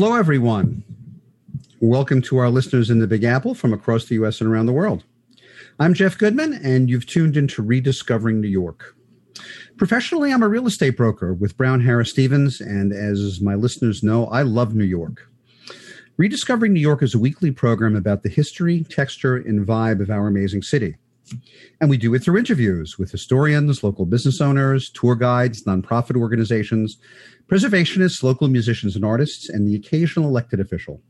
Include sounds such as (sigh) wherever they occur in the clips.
Hello, everyone. Welcome to our listeners in the Big Apple from across the U.S. and around the world. I'm Jeff Goodman, and you've tuned into Rediscovering New York. Professionally, I'm a real estate broker with Brown Harris Stevens, and as my listeners know, I love New York. Rediscovering New York is a weekly program about the history, texture, and vibe of our amazing city. And we do it through interviews with historians, local business owners, tour guides, nonprofit organizations, preservationists, local musicians and artists, and the occasional elected official.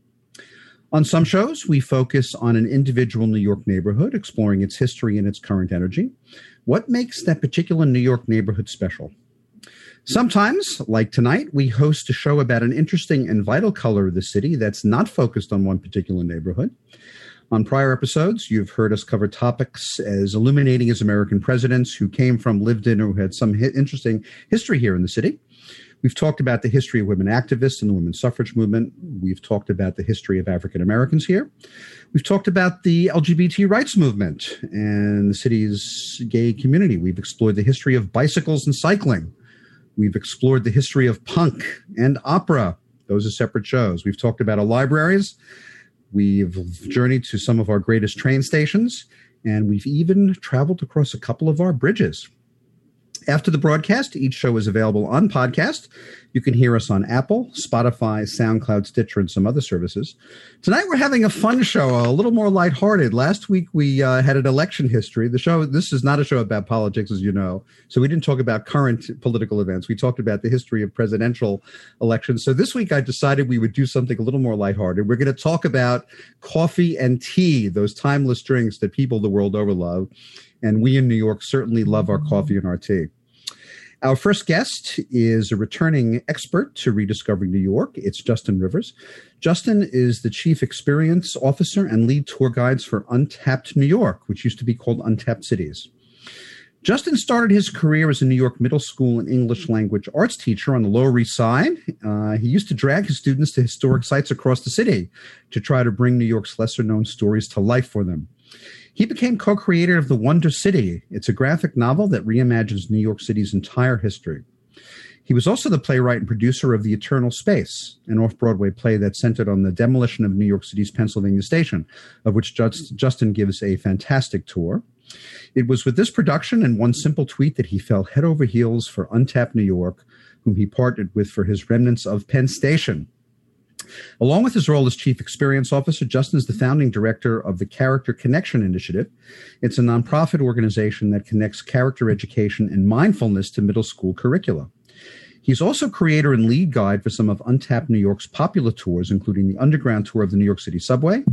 On some shows, we focus on an individual New York neighborhood, exploring its history and its current energy. What makes that particular New York neighborhood special? Sometimes, like tonight, we host a show about an interesting and vital color of the city that's not focused on one particular neighborhood. On prior episodes, you've heard us cover topics as illuminating as American presidents who came from, lived in, or had some interesting history here in the city. We've talked about the history of women activists and the women's suffrage movement. We've talked about the history of African Americans here. We've talked about the LGBT rights movement and the city's gay community. We've explored the history of bicycles and cycling. We've explored the history of punk and opera. Those are separate shows. We've talked about our libraries. We've journeyed to some of our greatest train stations, and we've even traveled across a couple of our bridges. After the broadcast, each show is available on podcast. You can hear us on Apple, Spotify, SoundCloud, Stitcher, and some other services. Tonight we're having a fun show, a little more lighthearted. Last week we uh, had an election history. The show this is not a show about politics, as you know, so we didn't talk about current political events. We talked about the history of presidential elections. So this week I decided we would do something a little more lighthearted. We're going to talk about coffee and tea, those timeless drinks that people the world over love. And we in New York certainly love our coffee and our tea. Our first guest is a returning expert to Rediscovering New York. It's Justin Rivers. Justin is the Chief Experience Officer and lead tour guides for Untapped New York, which used to be called Untapped Cities. Justin started his career as a New York middle school and English language arts teacher on the Lower East Side. Uh, he used to drag his students to historic sites across the city to try to bring New York's lesser known stories to life for them. He became co creator of The Wonder City. It's a graphic novel that reimagines New York City's entire history. He was also the playwright and producer of The Eternal Space, an off Broadway play that centered on the demolition of New York City's Pennsylvania Station, of which Justin gives a fantastic tour. It was with this production and one simple tweet that he fell head over heels for Untapped New York, whom he partnered with for his Remnants of Penn Station. Along with his role as Chief Experience Officer, Justin is the founding director of the Character Connection Initiative. It's a nonprofit organization that connects character education and mindfulness to middle school curricula. He's also creator and lead guide for some of Untapped New York's popular tours, including the Underground Tour of the New York City Subway,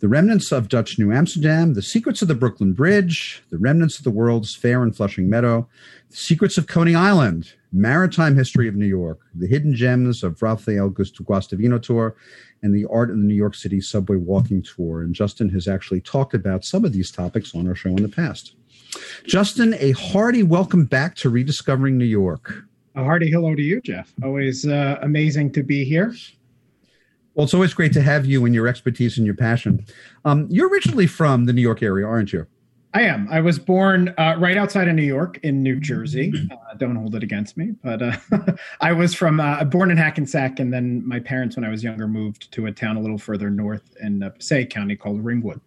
the remnants of Dutch New Amsterdam, the secrets of the Brooklyn Bridge, the remnants of the World's Fair and Flushing Meadow, the secrets of Coney Island, maritime history of New York, the hidden gems of Rafael Guastavino tour, and the art of the New York City subway walking tour. And Justin has actually talked about some of these topics on our show in the past. Justin, a hearty welcome back to Rediscovering New York. A hearty hello to you, Jeff. Always uh, amazing to be here. Well, it's always great to have you and your expertise and your passion. Um, you're originally from the New York area, aren't you? I am. I was born uh, right outside of New York in New Jersey. Uh, don't hold it against me, but uh, (laughs) I was from uh, born in Hackensack, and then my parents, when I was younger, moved to a town a little further north in uh, Passaic County called Ringwood.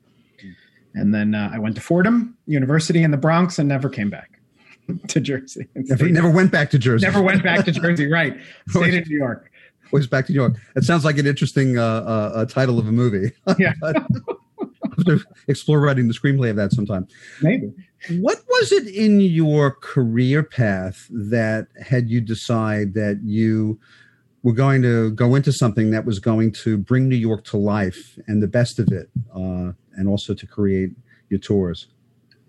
And then uh, I went to Fordham University in the Bronx and never came back (laughs) to Jersey. Never, never, went back to Jersey. Never went back to (laughs) Jersey. Right, stayed in New York. Always back to New York. It sounds like an interesting title of a movie. (laughs) Yeah. have to explore writing the screenplay of that sometime. Maybe. What was it in your career path that had you decide that you were going to go into something that was going to bring New York to life and the best of it, uh, and also to create your tours?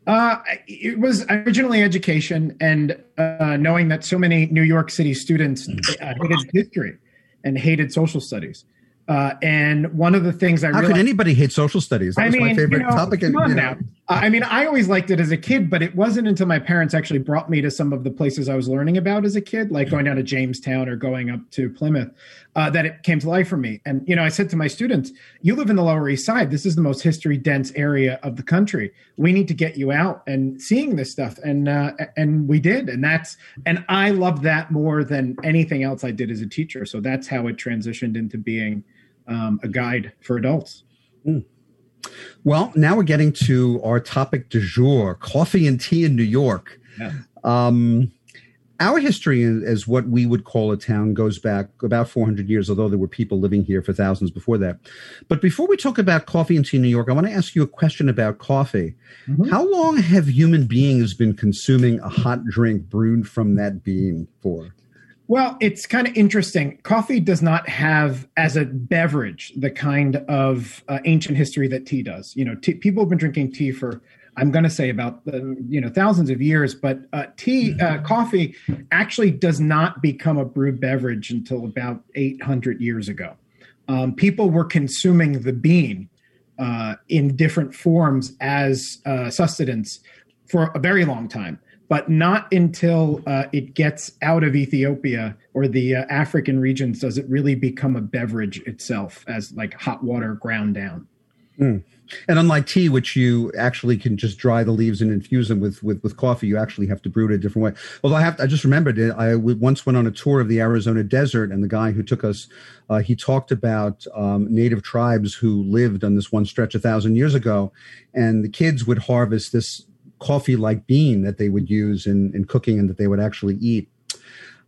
Uh, it was originally education, and uh, knowing that so many New York City students uh, hated history and hated social studies. Uh, and one of the things I how realized, could anybody hate social studies? That I was mean, my favorite you know, topic. Come on now. I mean, I always liked it as a kid, but it wasn't until my parents actually brought me to some of the places I was learning about as a kid, like going down to Jamestown or going up to Plymouth, uh, that it came to life for me. And, you know, I said to my students, you live in the Lower East Side. This is the most history dense area of the country. We need to get you out and seeing this stuff. And, uh, and we did. And that's, and I love that more than anything else I did as a teacher. So that's how it transitioned into being um, a guide for adults. Mm. Well, now we're getting to our topic du jour coffee and tea in New York. Yeah. Um, our history as what we would call a town goes back about 400 years, although there were people living here for thousands before that. But before we talk about coffee and tea in New York, I want to ask you a question about coffee. Mm-hmm. How long have human beings been consuming a hot drink brewed from that bean for? Well, it's kind of interesting. Coffee does not have, as a beverage, the kind of uh, ancient history that tea does. You know, tea, people have been drinking tea for, I'm going to say, about uh, you know thousands of years. But uh, tea, uh, mm-hmm. coffee, actually does not become a brewed beverage until about 800 years ago. Um, people were consuming the bean uh, in different forms as uh, sustenance for a very long time but not until uh, it gets out of Ethiopia or the uh, African regions does it really become a beverage itself as like hot water ground down. Mm. And unlike tea, which you actually can just dry the leaves and infuse them with, with, with coffee, you actually have to brew it a different way. Although I have, I just remembered it. I once went on a tour of the Arizona desert, and the guy who took us, uh, he talked about um, native tribes who lived on this one stretch a thousand years ago, and the kids would harvest this coffee like bean that they would use in, in cooking and that they would actually eat.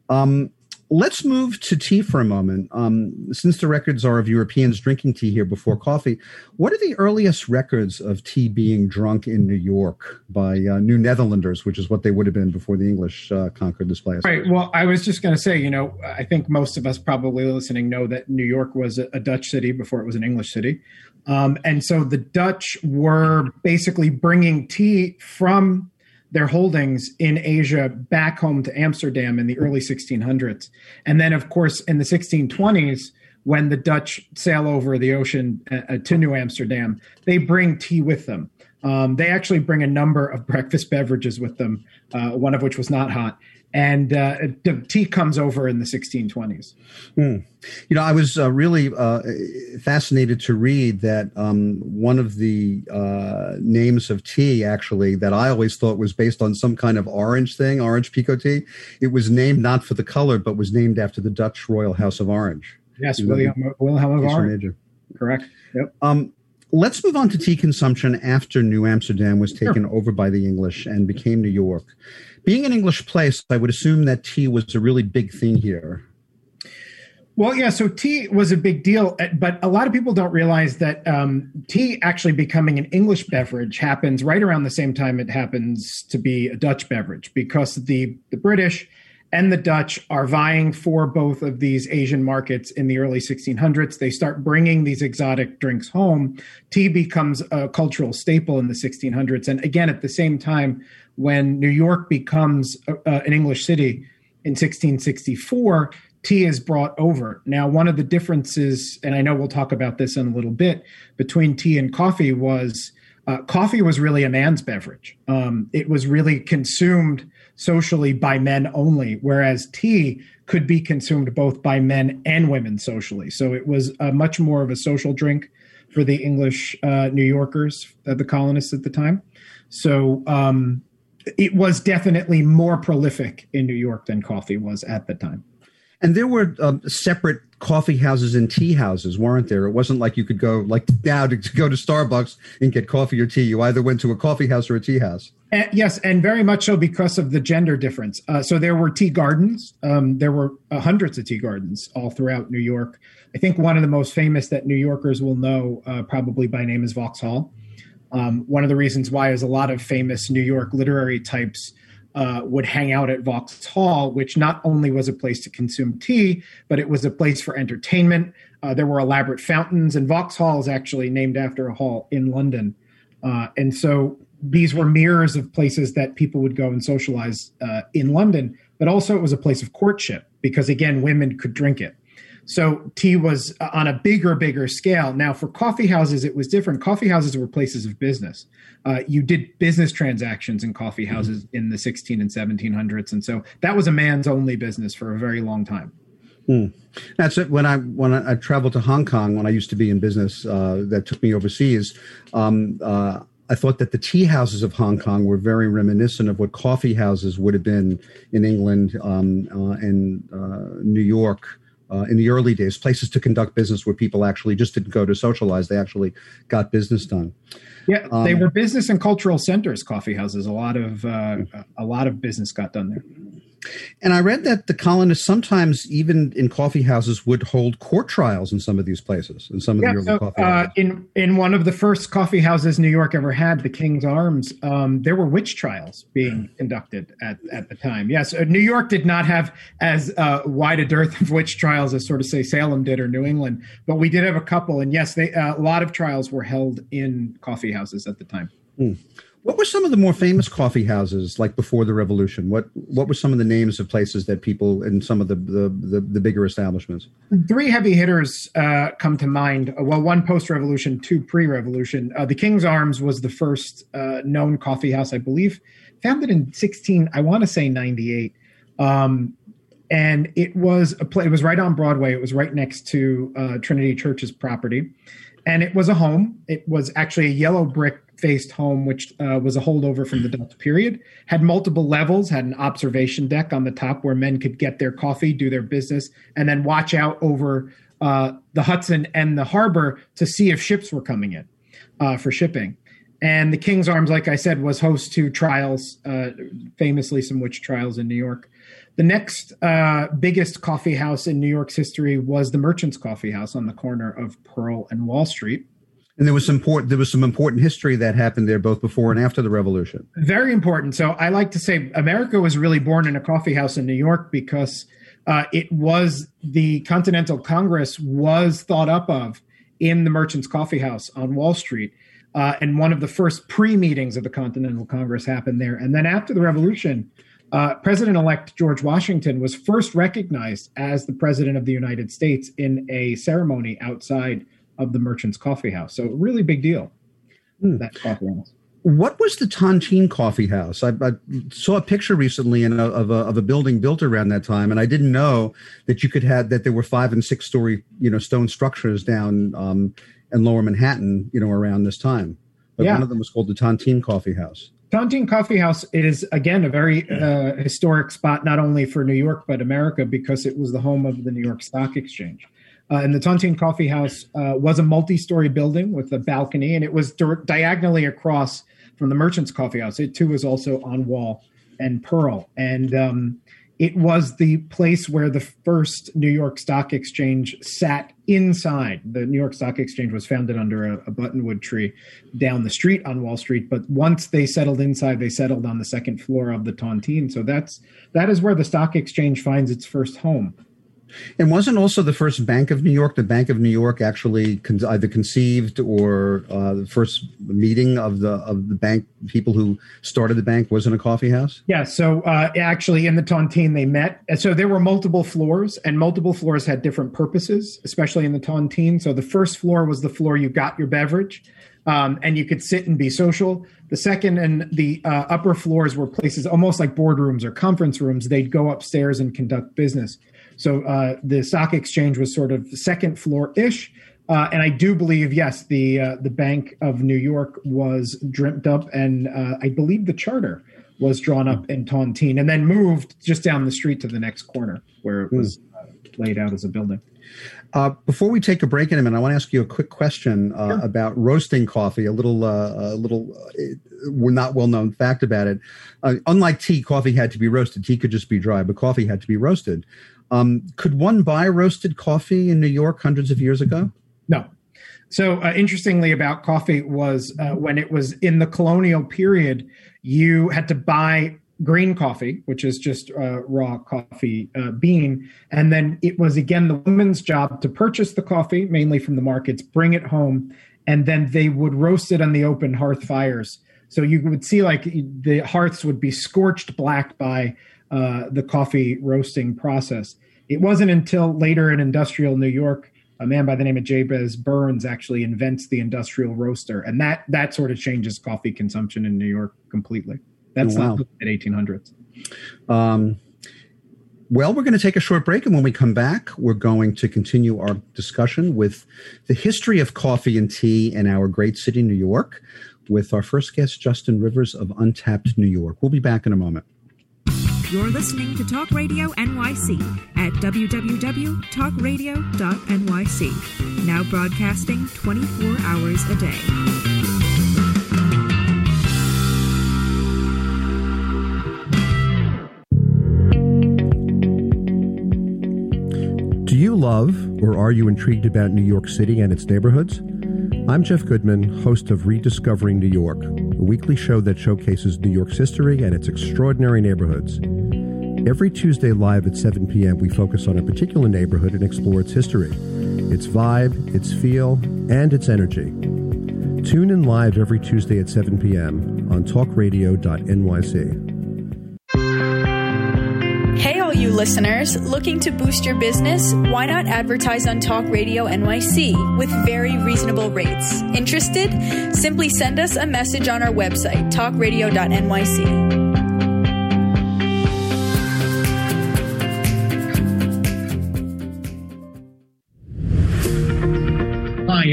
Um, let's move to tea for a moment. Um, since the records are of Europeans drinking tea here before coffee, what are the earliest records of tea being drunk in New York by uh, New Netherlanders, which is what they would have been before the English uh, conquered this place? Right. Well, I was just going to say, you know, I think most of us probably listening know that New York was a, a Dutch city before it was an English city. Um, and so the Dutch were basically bringing tea from their holdings in Asia back home to Amsterdam in the early 1600s. And then, of course, in the 1620s, when the Dutch sail over the ocean uh, uh, to New Amsterdam, they bring tea with them. Um, they actually bring a number of breakfast beverages with them, uh, one of which was not hot and uh, tea comes over in the 1620s. Hmm. You know, I was uh, really uh, fascinated to read that um, one of the uh, names of tea, actually, that I always thought was based on some kind of orange thing, orange pekoe tea. It was named not for the color, but was named after the Dutch royal house of Orange. Yes, William, Wilhelm of Orange. Correct. Yep. Um, let's move on to tea consumption after New Amsterdam was taken sure. over by the English and became New York being an English place, I would assume that tea was a really big thing here. Well, yeah, so tea was a big deal, eh, but a lot of people don't realize that um, tea actually becoming an English beverage happens right around the same time it happens to be a Dutch beverage because the, the British and the Dutch are vying for both of these Asian markets in the early 1600s. They start bringing these exotic drinks home. Tea becomes a cultural staple in the 1600s. And again, at the same time, when New York becomes uh, an English city in 1664, tea is brought over. Now, one of the differences, and I know we'll talk about this in a little bit, between tea and coffee was uh, coffee was really a man's beverage. Um, it was really consumed socially by men only, whereas tea could be consumed both by men and women socially. So it was a much more of a social drink for the English uh, New Yorkers, uh, the colonists at the time. So um, it was definitely more prolific in New York than coffee was at the time. And there were um, separate coffee houses and tea houses, weren't there? It wasn't like you could go like now to, to, go to Starbucks and get coffee or tea. You either went to a coffee house or a tea house. And, yes, and very much so because of the gender difference. Uh, so there were tea gardens. Um, there were uh, hundreds of tea gardens all throughout New York. I think one of the most famous that New Yorkers will know, uh, probably by name, is Vauxhall. Um, one of the reasons why is a lot of famous New York literary types uh, would hang out at Vauxhall, which not only was a place to consume tea, but it was a place for entertainment. Uh, there were elaborate fountains, and Vauxhall is actually named after a hall in London. Uh, and so these were mirrors of places that people would go and socialize uh, in London, but also it was a place of courtship because, again, women could drink it. So tea was on a bigger, bigger scale. Now, for coffee houses, it was different. Coffee houses were places of business. Uh, you did business transactions in coffee houses mm-hmm. in the 16 and 1700s, and so that was a man's only business for a very long time. Hmm. That's it. When I when I, I, traveled to Hong Kong when I used to be in business, uh, that took me overseas. Um, uh, I thought that the tea houses of Hong Kong were very reminiscent of what coffee houses would have been in England um, uh, and uh, New York uh, in the early days, places to conduct business where people actually just didn't go to socialize; they actually got business done. Yeah, um, they were business and cultural centers. Coffee houses. A lot of uh, a lot of business got done there. And I read that the colonists sometimes, even in coffee houses, would hold court trials in some of these places. In some of yeah, the early so, coffee uh, in in one of the first coffee houses New York ever had, the King's Arms, um, there were witch trials being conducted at at the time. Yes, uh, New York did not have as uh, wide a dearth of witch trials as sort of say Salem did or New England, but we did have a couple. And yes, they, uh, a lot of trials were held in coffee houses at the time. Mm. What were some of the more famous coffee houses like before the revolution? What what were some of the names of places that people in some of the the, the, the bigger establishments? Three heavy hitters uh, come to mind. Well, one post revolution, two pre revolution. Uh, the King's Arms was the first uh, known coffee house, I believe, founded in sixteen. I want to say ninety eight. Um, and it was a play. It was right on Broadway. It was right next to uh, Trinity Church's property, and it was a home. It was actually a yellow brick faced home, which uh, was a holdover from the Dutch period, had multiple levels, had an observation deck on the top where men could get their coffee, do their business, and then watch out over uh, the Hudson and the harbor to see if ships were coming in uh, for shipping. And the King's Arms, like I said, was host to trials, uh, famously some witch trials in New York. The next uh, biggest coffee house in New York's history was the Merchants Coffee House on the corner of Pearl and Wall Street. And there was some important there was some important history that happened there both before and after the revolution. Very important. So I like to say America was really born in a coffee house in New York because uh, it was the Continental Congress was thought up of in the Merchants Coffee House on Wall Street. Uh, and one of the first pre meetings of the Continental Congress happened there. And then after the revolution, uh, President elect George Washington was first recognized as the President of the United States in a ceremony outside of the Merchants Coffee House. So, really big deal. Hmm. That coffee house. What was the Tontine Coffee House? I, I saw a picture recently a, of, a, of a building built around that time, and I didn't know that you could have that there were five and six story you know stone structures down um, in Lower Manhattan you know around this time. But yeah. one of them was called the Tontine Coffee House. Tontine Coffee House it is again a very uh, historic spot not only for New York but America because it was the home of the New York Stock Exchange. Uh, and the Tontine Coffee House uh, was a multi-story building with a balcony, and it was di- diagonally across from the Merchants Coffee House. It too was also on Wall and Pearl, and um, it was the place where the first New York Stock Exchange sat inside. The New York Stock Exchange was founded under a, a buttonwood tree down the street on Wall Street, but once they settled inside, they settled on the second floor of the Tontine. So that's that is where the stock exchange finds its first home. And wasn't also the first Bank of New York, the Bank of New York actually con- either conceived or uh, the first meeting of the of the bank people who started the bank was in a coffee house? Yeah. So uh, actually, in the Tontine, they met. So there were multiple floors, and multiple floors had different purposes, especially in the Tontine. So the first floor was the floor you got your beverage. Um, and you could sit and be social. The second and the uh, upper floors were places almost like boardrooms or conference rooms. They'd go upstairs and conduct business. So uh, the stock exchange was sort of second floor ish. Uh, and I do believe, yes, the uh, the Bank of New York was dreamt up, and uh, I believe the charter was drawn up in Tontine, and then moved just down the street to the next corner where it was uh, laid out as a building. Uh, before we take a break in a minute, I want to ask you a quick question uh, sure. about roasting coffee. A little, uh, a little, we're not well known fact about it. unlike tea, coffee had to be roasted. Tea could just be dry, but coffee had to be roasted. Um, could one buy roasted coffee in New York hundreds of years ago? No. So, uh, interestingly, about coffee was uh, when it was in the colonial period, you had to buy green coffee, which is just uh, raw coffee uh, bean. And then it was again the woman's job to purchase the coffee, mainly from the markets, bring it home, and then they would roast it on the open hearth fires. So you would see like the hearths would be scorched black by uh, the coffee roasting process. It wasn't until later in industrial New York, a man by the name of Jabez Burns actually invents the industrial roaster, and that that sort of changes coffee consumption in New York completely. That's wow. at 1800s. Um, well, we're going to take a short break, and when we come back, we're going to continue our discussion with the history of coffee and tea in our great city, New York, with our first guest, Justin Rivers of Untapped New York. We'll be back in a moment. You're listening to Talk Radio NYC at www.talkradio.nyc. Now broadcasting 24 hours a day. Do you love or are you intrigued about New York City and its neighborhoods? I'm Jeff Goodman, host of Rediscovering New York, a weekly show that showcases New York's history and its extraordinary neighborhoods. Every Tuesday live at 7 p.m., we focus on a particular neighborhood and explore its history, its vibe, its feel, and its energy. Tune in live every Tuesday at 7 p.m. on talkradio.nyc. Hey, all you listeners, looking to boost your business? Why not advertise on Talk Radio NYC with very reasonable rates? Interested? Simply send us a message on our website, talkradio.nyc.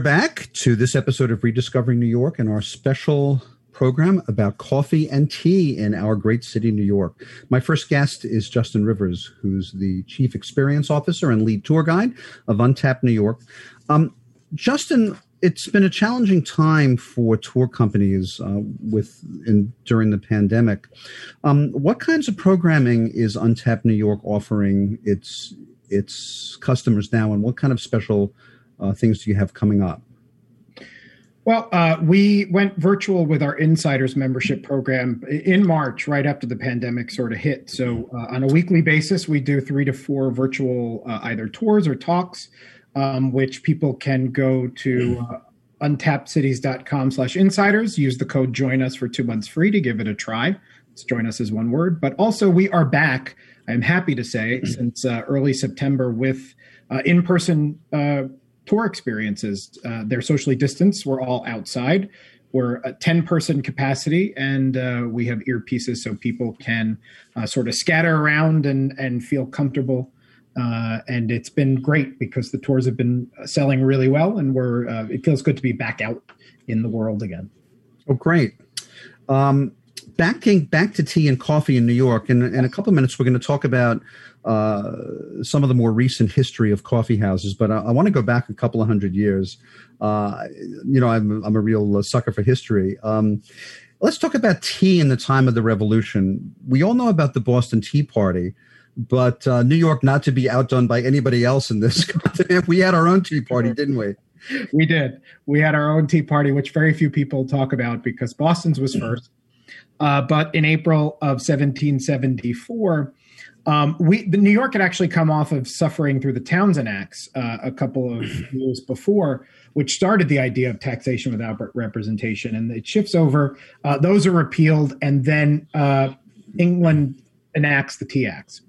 We're back to this episode of Rediscovering New York and our special program about coffee and tea in our great city, New York. My first guest is Justin Rivers, who's the Chief Experience Officer and lead tour guide of Untapped New York. Um, Justin, it's been a challenging time for tour companies uh, with in, during the pandemic. Um, what kinds of programming is Untapped New York offering its its customers now, and what kind of special uh, things you have coming up? Well, uh, we went virtual with our Insiders membership program in March, right after the pandemic sort of hit. So, uh, on a weekly basis, we do three to four virtual uh, either tours or talks, um, which people can go to uh, untappedcities.com slash insiders, use the code join us for two months free to give it a try. It's join us is one word. But also, we are back, I'm happy to say, since uh, early September with uh, in person uh, tour experiences. Uh, they're socially distanced. We're all outside. We're a 10 person capacity and uh, we have earpieces so people can uh, sort of scatter around and, and feel comfortable. Uh, and it's been great because the tours have been selling really well and we're, uh, it feels good to be back out in the world again. Oh, great. Um, back, back to tea and coffee in New York. In, in a couple of minutes, we're going to talk about uh, some of the more recent history of coffee houses, but I, I want to go back a couple of hundred years. Uh, you know, I'm, I'm a real uh, sucker for history. Um, let's talk about tea in the time of the Revolution. We all know about the Boston Tea Party, but uh, New York not to be outdone by anybody else in this (laughs) continent. We had our own tea party, didn't we? We did. We had our own tea party, which very few people talk about because Boston's was first. Uh, but in April of 1774, um, we the New York had actually come off of suffering through the Townshend Acts uh, a couple of (clears throat) years before, which started the idea of taxation without representation, and it shifts over. Uh, those are repealed, and then uh, England enacts the Tea Acts.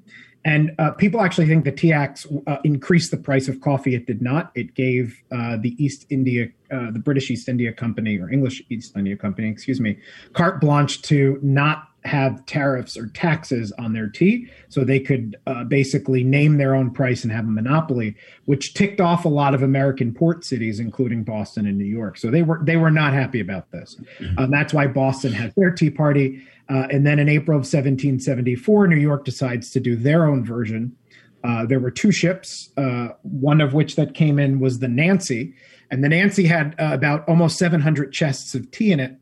And uh, people actually think the Tea Acts uh, increased the price of coffee. It did not. It gave uh, the East India, the British East India Company or English East India Company, excuse me, carte blanche to not have tariffs or taxes on their tea, so they could uh, basically name their own price and have a monopoly, which ticked off a lot of American port cities, including Boston and New York. So they were they were not happy about this. Um, that's why Boston has their Tea Party, uh, and then in April of 1774, New York decides to do their own version. Uh, there were two ships, uh, one of which that came in was the Nancy, and the Nancy had uh, about almost 700 chests of tea in it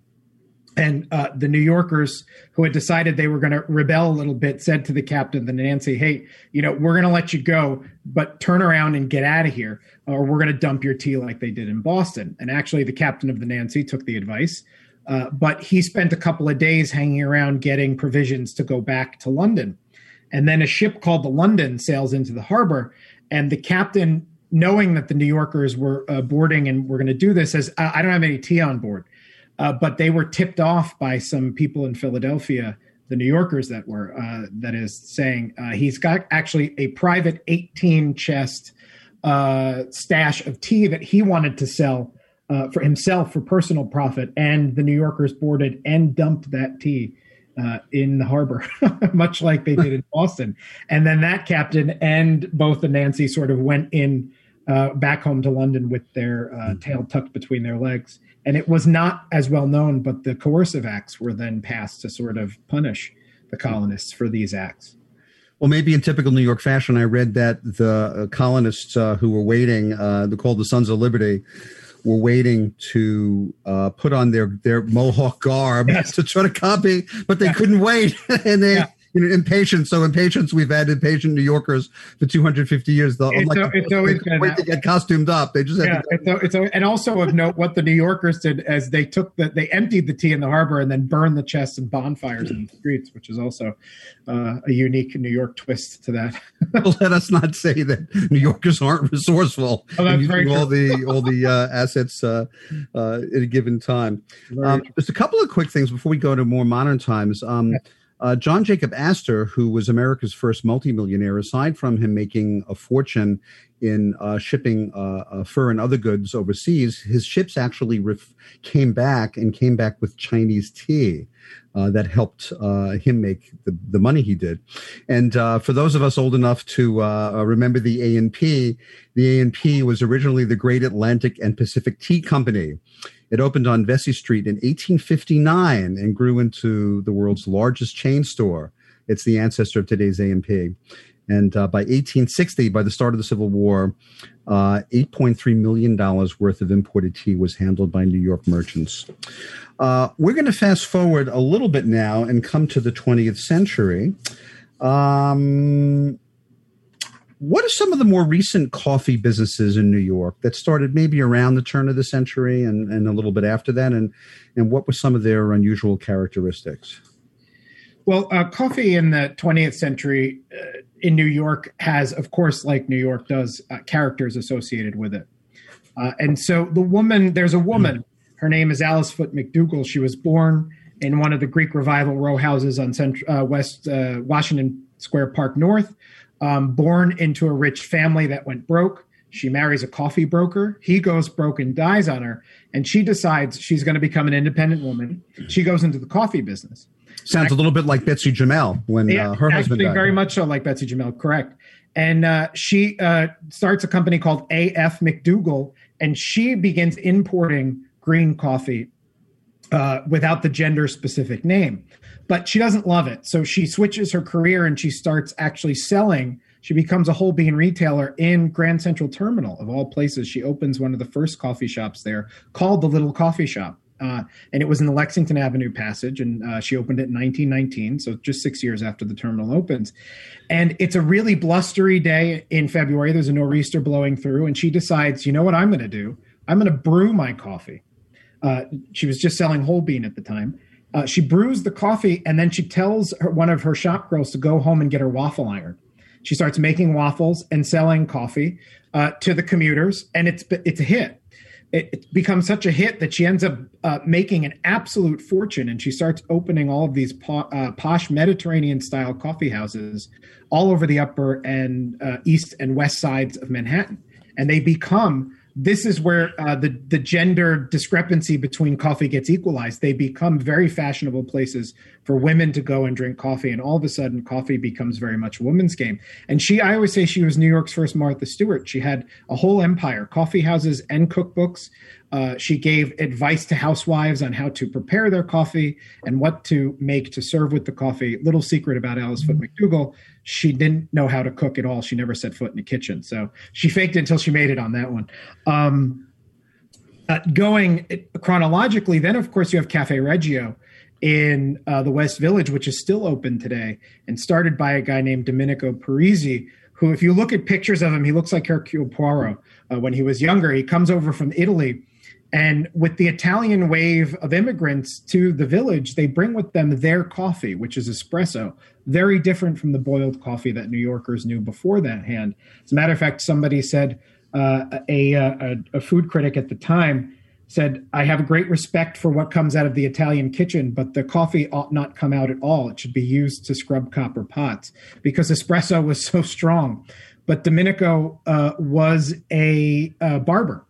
and uh, the New Yorkers who had decided they were going to rebel a little bit said to the captain, of the Nancy, "Hey, you know, we're going to let you go, but turn around and get out of here, or we're going to dump your tea like they did in Boston." And actually, the captain of the Nancy took the advice, uh, but he spent a couple of days hanging around getting provisions to go back to London. And then a ship called the London sails into the harbor, and the captain, knowing that the New Yorkers were uh, boarding and were going to do this, says, "I don't have any tea on board." Uh, but they were tipped off by some people in Philadelphia, the New Yorkers that were, uh, that is saying uh, he's got actually a private 18 chest uh, stash of tea that he wanted to sell uh, for himself for personal profit. And the New Yorkers boarded and dumped that tea. Uh, in the harbor, (laughs) much like they did in (laughs) Boston. And then that captain and both the Nancy sort of went in back home to London with their tail tucked between their legs and it was not as well known, but the coercive acts were then passed to sort of punish the colonists for these acts. Well, maybe in typical New York fashion, I read that the uh, colonists uh, who were waiting, uh, they're called the Sons of Liberty, were waiting to uh, put on their their Mohawk garb yes. (laughs) to try to copy, but they yeah. couldn't wait, (laughs) and they yeah you know, impatience. So impatience, we've had impatient New Yorkers for 250 years. They'll it's, like, a, it's always been wait to get costumed up. They just yeah. It's, a, it's and also of note what the New Yorkers did as they took the they emptied the tea in the harbor and then burned the chests and bonfires in the streets, which is also uh, a unique New York twist to that. (laughs) let us not say that New Yorkers aren't resourceful. Oh, that's very all the all the uh, assets uh, uh, at a given time. Um, just a couple of quick things before we go to more modern times. Um, uh, John Jacob Astor, who was America's first multimillionaire, aside from him making a fortune in uh, shipping uh, uh fur and other goods overseas, his ships actually ref- came back and came back with Chinese tea. Uh, that helped uh, him make the, the money he did. And for those of us old enough to remember the A&P, the A&P was originally the Great Atlantic and Pacific Tea Company. It opened on Vesey Street in 1859 and grew into the world's largest chain store. It's the ancestor of today's A&P. And uh, by 1860, by the start of the Civil War, uh, $8.3 million worth of imported tea was handled by New York merchants. Uh, we're going to fast forward a little bit now and come to the 20th century. Um, what are some of the more recent coffee businesses in New York that started maybe around the turn of the century and, and a little bit after that? And, and what were some of their unusual characteristics? Well, uh, coffee in the 20th century uh, in New York has, of course, like New York does, uh, characters associated with it. Uh, and so the woman, there's a woman, her name is Alice Foote McDougall. She was born in one of the Greek Revival row houses on Central, uh, West uh, Washington Square Park North um, born into a rich family that went broke. She marries a coffee broker. He goes broke and dies on her. And she decides she's going to become an independent woman. She goes into the coffee business. Sounds a little bit like Betsy Jumel when yeah, uh, her husband died. Very much so like Betsy Jumel, correct. And uh, she uh, starts a company called A.F. McDougal, and she begins importing green coffee uh, without the gender specific name but she doesn't love it. So she switches her career and she starts actually selling. She becomes a whole bean retailer in Grand Central Terminal, of all places. She opens one of the first coffee shops there called the Little Coffee Shop. Uh, and it was in the Lexington Avenue passage, and uh, she opened it in 1919, so just six years after the terminal opens. And it's a really blustery day in February. There's a nor'easter blowing through, and she decides, you know what I'm going to do? I'm going to brew my coffee. Uh, she was just selling whole bean at the time. Uh, she brews the coffee and then she tells her, one of her shop girls to go home and get her waffle iron. She starts making waffles and selling coffee uh, to the commuters, and it's it's a hit. It, it becomes such a hit that she ends up uh, making an absolute fortune, and she starts opening all of these po- uh, posh Mediterranean style coffee houses all over the upper and uh, east and west sides of Manhattan, and they become this is where uh, the the gender discrepancy between coffee gets equalized. They become very fashionable places for women to go and drink coffee, and all of a sudden, coffee becomes very much a woman's game. And she, I always say, she was New York's first Martha Stewart. She had a whole empire, coffee houses and cookbooks. Uh, she gave advice to housewives on how to prepare their coffee and what to make to serve with the coffee. Little secret about Alice Foote McDougall she didn't know how to cook at all. She never set foot in a kitchen. So she faked it until she made it on that one. Um, uh, going chronologically, then of course you have Cafe Reggio in uh, the West Village, which is still open today and started by a guy named Domenico Parisi, who, if you look at pictures of him, he looks like Hercule Poirot. Uh, when he was younger, he comes over from Italy and with the Italian wave of immigrants to the village, they bring with them their coffee, which is espresso, very different from the boiled coffee that New Yorkers knew before that hand. As a matter of fact, somebody said, uh, a, a, a food critic at the time said, I have great respect for what comes out of the Italian kitchen, but the coffee ought not come out at all. It should be used to scrub copper pots because espresso was so strong. But Domenico uh, was a uh, barber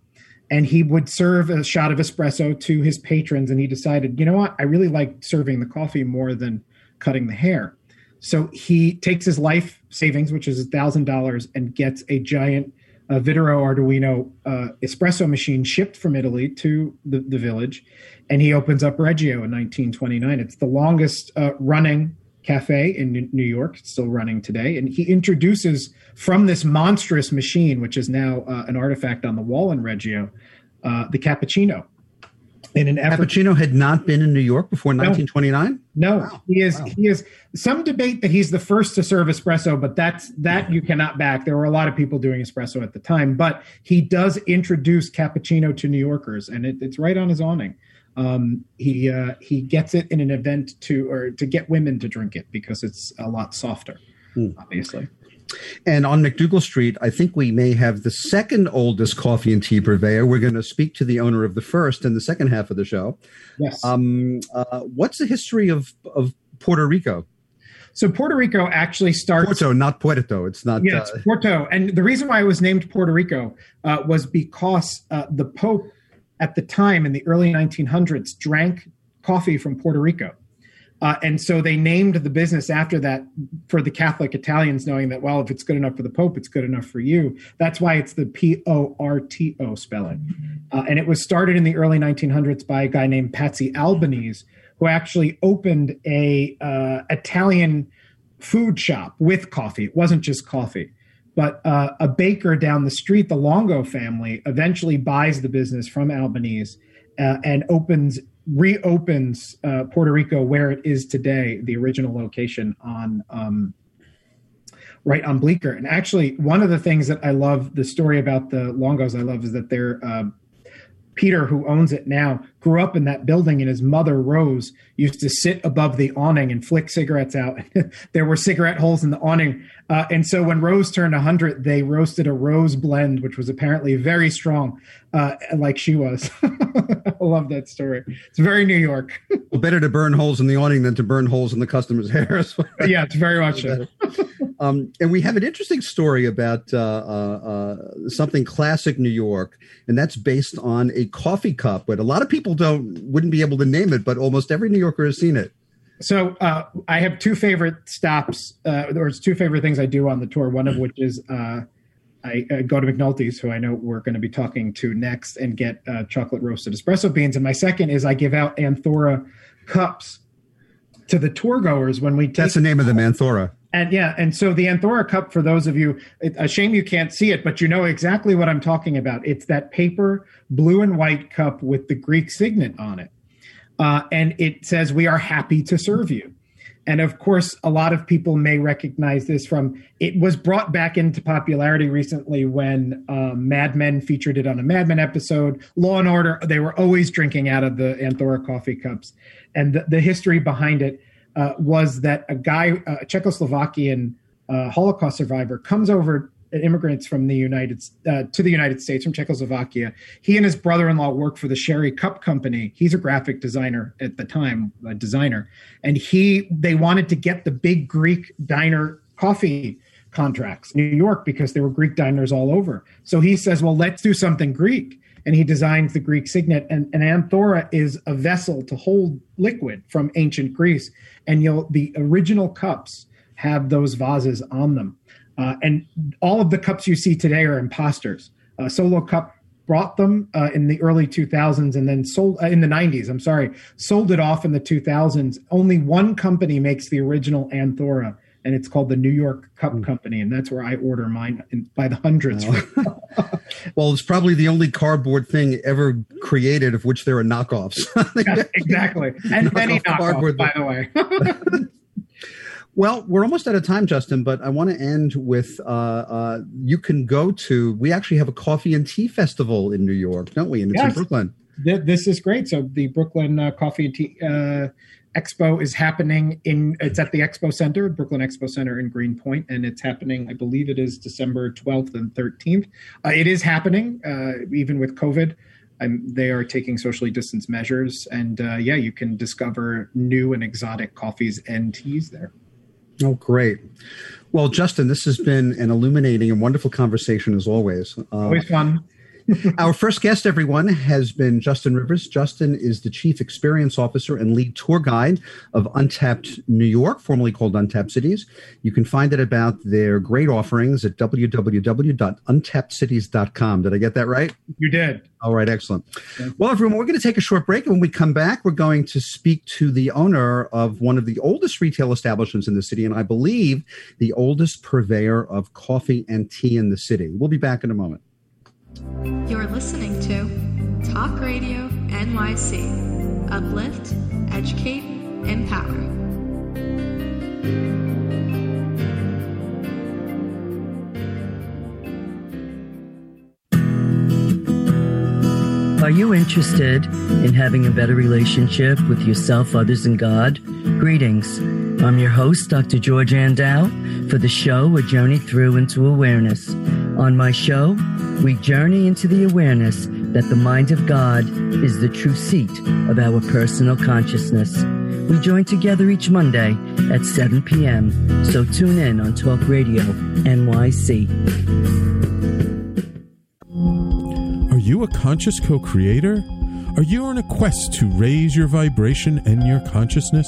and he would serve a shot of espresso to his patrons and he decided you know what i really like serving the coffee more than cutting the hair so he takes his life savings which is a $1000 and gets a giant uh, Victoria Arduino uh, espresso machine shipped from Italy to the, the village, and he opens up Reggio in 1929. It's the longest uh, running cafe in New York, it's still running today, and he introduces from this monstrous machine, which is now uh, an artifact on the wall in Reggio, uh, the cappuccino. In an effort, cappuccino had not been in New York before 1929. No, wow. he is. Wow. He is. Some debate that he's the first to serve espresso, but that's that you cannot back. There were a lot of people doing espresso at the time, but he does introduce cappuccino to New Yorkers, and it, it's right on his awning. Um, he uh, he gets it in an event to or to get women to drink it because it's a lot softer, mm. obviously. And on MacDougal Street, I think we may have the second oldest coffee and tea purveyor. We're going to speak to the owner of the first in the second half of the show. Yes. Um, uh, what's the history of, of Porto Rico? So Porto Rico actually starts Porto, not Puerto. It's not. Yeah, it's uh, Porto. And the reason why it was named Porto Rico uh, was because uh, the Pope at the time in the early 1900s drank coffee from Puerto Rico. Uh, and so they named the business after that for the Catholic Italians, knowing that, well, if it's good enough for the Pope, it's good enough for you. That's why it's the P O R T O spelling. Uh, and it was started in the early 1900s by a guy named Patsy Albanese, who actually opened a uh, Italian food shop with coffee. It wasn't just coffee. But uh, a baker down the street, the Longo family, eventually buys the business from Albanese uh, and opens reopens uh, Porto Rico where it is today, the original location on um, right on Bleecker. And actually, one of the things that I love, the story about the Longos, I love is that they're uh, Peter, who owns it now, grew up in that building, and his mother, Rose, used to sit above the awning and flick cigarettes out. (laughs) there were cigarette holes in the awning. Uh, and so when Rose turned 100, they roasted a Rose blend, which was apparently very strong, uh, like she was. (laughs) I love that story. It's very New York. (laughs) well, better to burn holes in the awning than to burn holes in the customer's hair. yeah, it's very much so. Um, and we have an interesting story about uh, uh, uh, something classic New York, and that's based on a coffee cup. But a lot of people don't wouldn't be able to name it, but almost every New Yorker has seen it. So uh, I have two favorite stops, uh, or two favorite things I do on the tour. One of which is uh, I go to McNulty's, who I know we're going to be talking to next, and get chocolate roasted espresso beans. And my second is I give out Anthora cups to the tour goers when we. That's the name of the Anthora. And yeah, and so the Anthora cup, for those of you, it, a shame you can't see it, but you know exactly what I'm talking about. It's that paper blue and white cup with the Greek signet on it. Uh, and it says, We are happy to serve you. And of course, a lot of people may recognize this from it was brought back into popularity recently when um, Mad Men featured it on a Mad Men episode. Law and Order, they were always drinking out of the Anthora coffee cups. And the, the history behind it uh, was that a guy, a Czechoslovakian uh, Holocaust survivor, comes over immigrants from the United uh, to the United States from Czechoslovakia. He and his brother-in-law work for the Sherry Cup Company. He's a graphic designer at the time, a designer, and he they wanted to get the big Greek diner coffee contracts. New York, because there were Greek diners all over. So he says, well, let's do something Greek. And he designs the Greek signet. And an amphora is a vessel to hold liquid from ancient Greece. And you'll the original cups have those vases on them. Uh, and all of the cups you see today are imposters. Uh, Solo Cup brought them uh, in the early 2000s and then sold uh, in the 90s. I'm sorry, sold it off in the 2000s. Only one company makes the original Amphora, and it's called the New York Cup mm. Company, and that's where I order mine in, by the hundreds. Oh. (laughs) well, it's probably the only cardboard thing ever created of which there are knockoffs. (laughs) yeah, exactly, and many knockoffs, by the way. (laughs) Well, we're almost out of time, Justin, but I want to end with uh, uh, you can go to, we actually have a coffee and tea festival in New York, don't we? And it's yes. in Brooklyn. This is great. So the Brooklyn uh, Coffee and Tea uh, Expo is happening in, it's at the Expo Center, Brooklyn Expo Center in Greenpoint, and it's happening, I believe it is December 12th and 13th. Uh, it is happening, uh, even with COVID. Um, they are taking socially distanced measures. And yeah, you can discover new and exotic coffees and teas there. Oh, great. Well, Justin, this has been an illuminating and wonderful conversation as always. Uh, always fun. (laughs) Our first guest, everyone, has been Justin Rivers. Justin is the Chief Experience Officer and Lead Tour Guide of Untapped New York, formerly called Untapped Cities. You can find out about their great offerings at www.untappedcities.com. Did I get that right? You did. All right, excellent. Well, everyone, we're going to take a short break. And when we come back, we're going to speak to the owner of one of the oldest retail establishments in the city, and I believe the oldest purveyor of coffee and tea in the city. We'll be back in a moment. You're listening to Talk Radio NYC. Uplift, educate, empower. Are you interested in having a better relationship with yourself, others, and God? Greetings. I'm your host, Dr. George Andow, for the show A Journey Through into Awareness. On my show, we journey into the awareness that the mind of God is the true seat of our personal consciousness. We join together each Monday at 7 p.m., so tune in on Talk Radio NYC. Are you a conscious co creator? Are you on a quest to raise your vibration and your consciousness?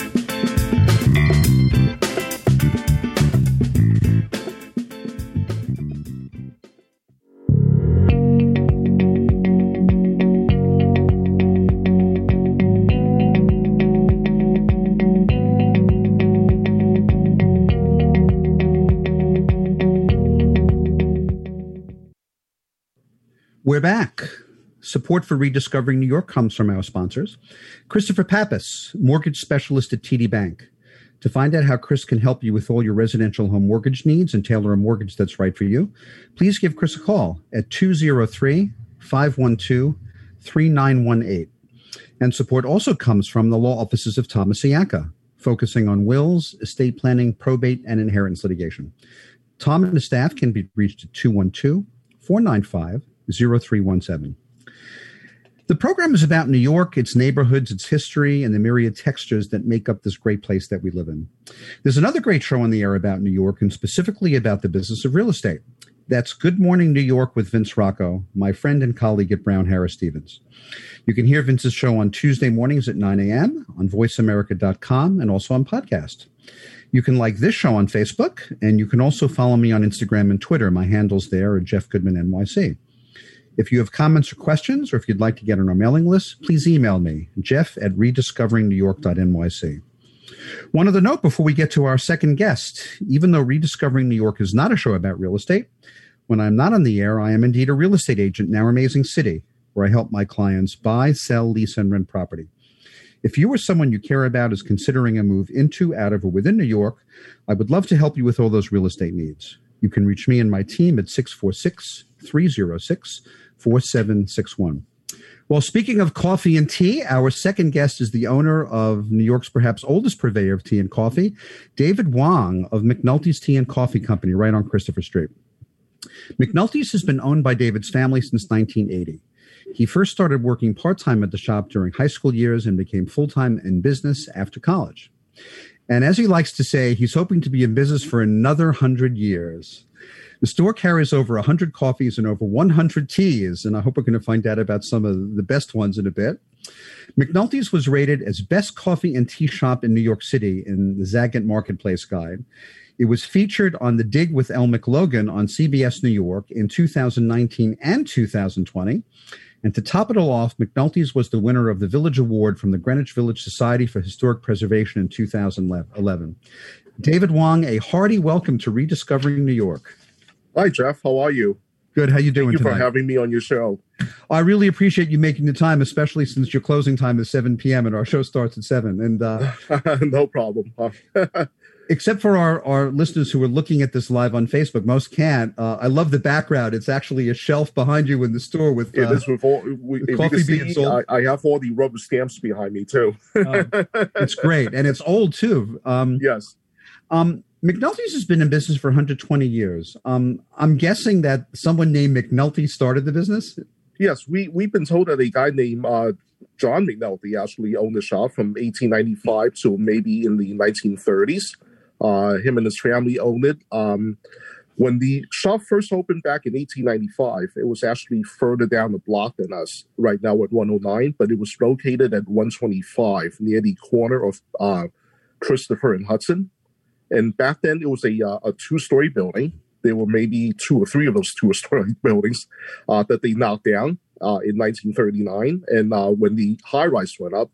Back. Support for Rediscovering New York comes from our sponsors Christopher Pappas, mortgage specialist at TD Bank. To find out how Chris can help you with all your residential home mortgage needs and tailor a mortgage that's right for you, please give Chris a call at 203 512 3918. And support also comes from the law offices of Thomas Iacca, focusing on wills, estate planning, probate, and inheritance litigation. Tom and his staff can be reached at 212 495 0317. The program is about New York, its neighborhoods, its history, and the myriad textures that make up this great place that we live in. There's another great show on the air about New York and specifically about the business of real estate. That's Good Morning New York with Vince Rocco, my friend and colleague at Brown Harris Stevens. You can hear Vince's show on Tuesday mornings at 9 a.m. on voiceamerica.com and also on podcast. You can like this show on Facebook, and you can also follow me on Instagram and Twitter. My handles there are Jeff Goodman NYC. If you have comments or questions, or if you'd like to get on our mailing list, please email me, jeff at rediscoveringnewyork.nyc. One other note before we get to our second guest even though Rediscovering New York is not a show about real estate, when I'm not on the air, I am indeed a real estate agent in our amazing city, where I help my clients buy, sell, lease, and rent property. If you or someone you care about is considering a move into, out of, or within New York, I would love to help you with all those real estate needs. You can reach me and my team at 646 306 4761. Well, speaking of coffee and tea, our second guest is the owner of New York's perhaps oldest purveyor of tea and coffee, David Wong of McNulty's Tea and Coffee Company, right on Christopher Street. McNulty's has been owned by David's family since 1980. He first started working part time at the shop during high school years and became full time in business after college. And as he likes to say, he's hoping to be in business for another hundred years. The store carries over 100 coffees and over 100 teas, and I hope we're going to find out about some of the best ones in a bit. McNulty's was rated as best coffee and tea shop in New York City in the Zagat Marketplace Guide. It was featured on The Dig with Elle McLogan on CBS New York in 2019 and 2020. And to top it all off, McNulty's was the winner of the Village Award from the Greenwich Village Society for Historic Preservation in 2011. David Wong, a hearty welcome to Rediscovering New York. Hi, Jeff. How are you? Good. How you doing Thank you tonight? for having me on your show. I really appreciate you making the time, especially since your closing time is 7 p.m. and our show starts at 7. And uh, (laughs) no problem. (laughs) except for our, our listeners who are looking at this live on Facebook, most can't. Uh, I love the background. It's actually a shelf behind you in the store with, it uh, with all, we, coffee you can being see, sold. I, I have all the rubber stamps behind me too. it's great. And it's old too. Um, (laughs) yes. Um, McNulty's has been in business for 120 years. Um, I'm guessing that someone named McNulty started the business. Yes, we we've been told that a guy named uh, John McNulty actually owned the shop from 1895 to maybe in the 1930s. Uh, him and his family owned it. Um, when the shop first opened back in 1895, it was actually further down the block than us right now at 109, but it was located at 125 near the corner of uh, Christopher and Hudson. And back then, it was a, uh, a two story building. There were maybe two or three of those two story (laughs) buildings uh, that they knocked down uh, in 1939. And uh, when the high rise went up,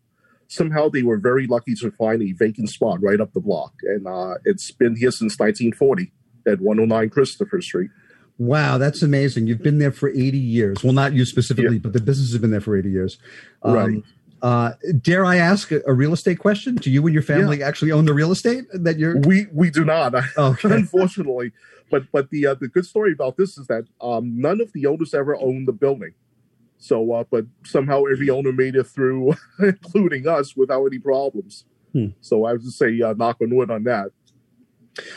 somehow they were very lucky to find a vacant spot right up the block. And uh, it's been here since 1940 at 109 Christopher Street. Wow, that's amazing. You've been there for 80 years. Well, not you specifically, but the business has been there for 80 years. Um, Right. Uh, dare I ask a, a real estate question? Do you and your family actually own the real estate that you're? We we do not, (laughs) Okay. unfortunately. But but the uh, the good story about this is that um, none of the owners ever owned the building. So, uh, but somehow every owner made it through, (laughs) including us, without any problems. Hmm. So I would just say uh, knock on wood on that.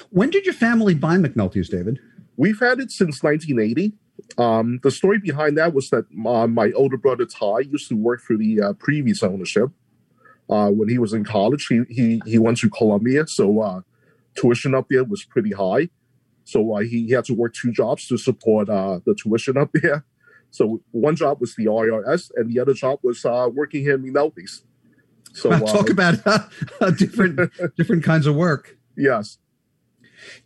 When did your family buy McNulty's, David? We've had it since 1980. Um, the story behind that was that uh, my older brother Ty used to work for the uh, previous ownership. Uh, when he was in college, he he, he went to Columbia, so uh, tuition up there was pretty high. So uh, he, he had to work two jobs to support uh, the tuition up there. (laughs) So one job was the IRS, and the other job was uh, working here in McNulty's. So (laughs) Wow, uh, talk about (laughs) uh, different different kinds of work. yes.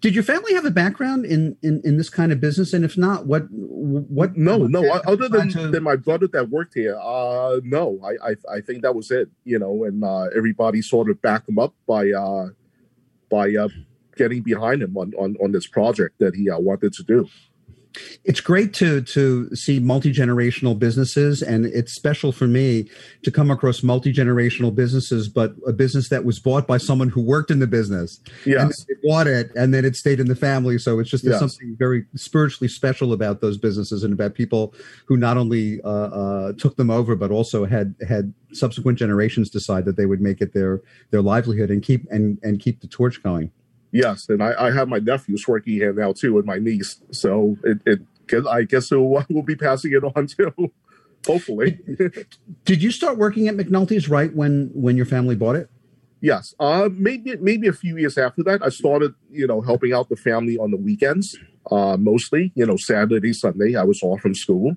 Did your family have a background in, in, in this kind of business? And if not, what what? No, no. Other than, to- than my brother that worked here, uh, no. I, I I think that was it. You know, and uh, everybody sort of backed him up by uh, by uh, getting behind him on, on on this project that he uh, wanted to do. It's great to to see multi generational businesses, and it's special for me to come across multi generational businesses, but a business that was bought by someone who worked in the business. And Yes. they bought it, and then it stayed in the family. So it's just there's Yes. something very spiritually special about those businesses and about people who not only uh, uh, took them over, but also had had subsequent generations decide that they would make it their their livelihood and keep and and keep the torch going. Yes, and I, I have my nephews working here now too, and my niece. So it, it I guess we'll, (laughs) we'll be passing it on too. (laughs) Hopefully, Did you start working at McNulty's right when when your family bought it? Yes. Uh, maybe maybe a few years after that, I started, you know, helping out the family on the weekends, uh, mostly, you know, Saturday, Sunday. I was off from school,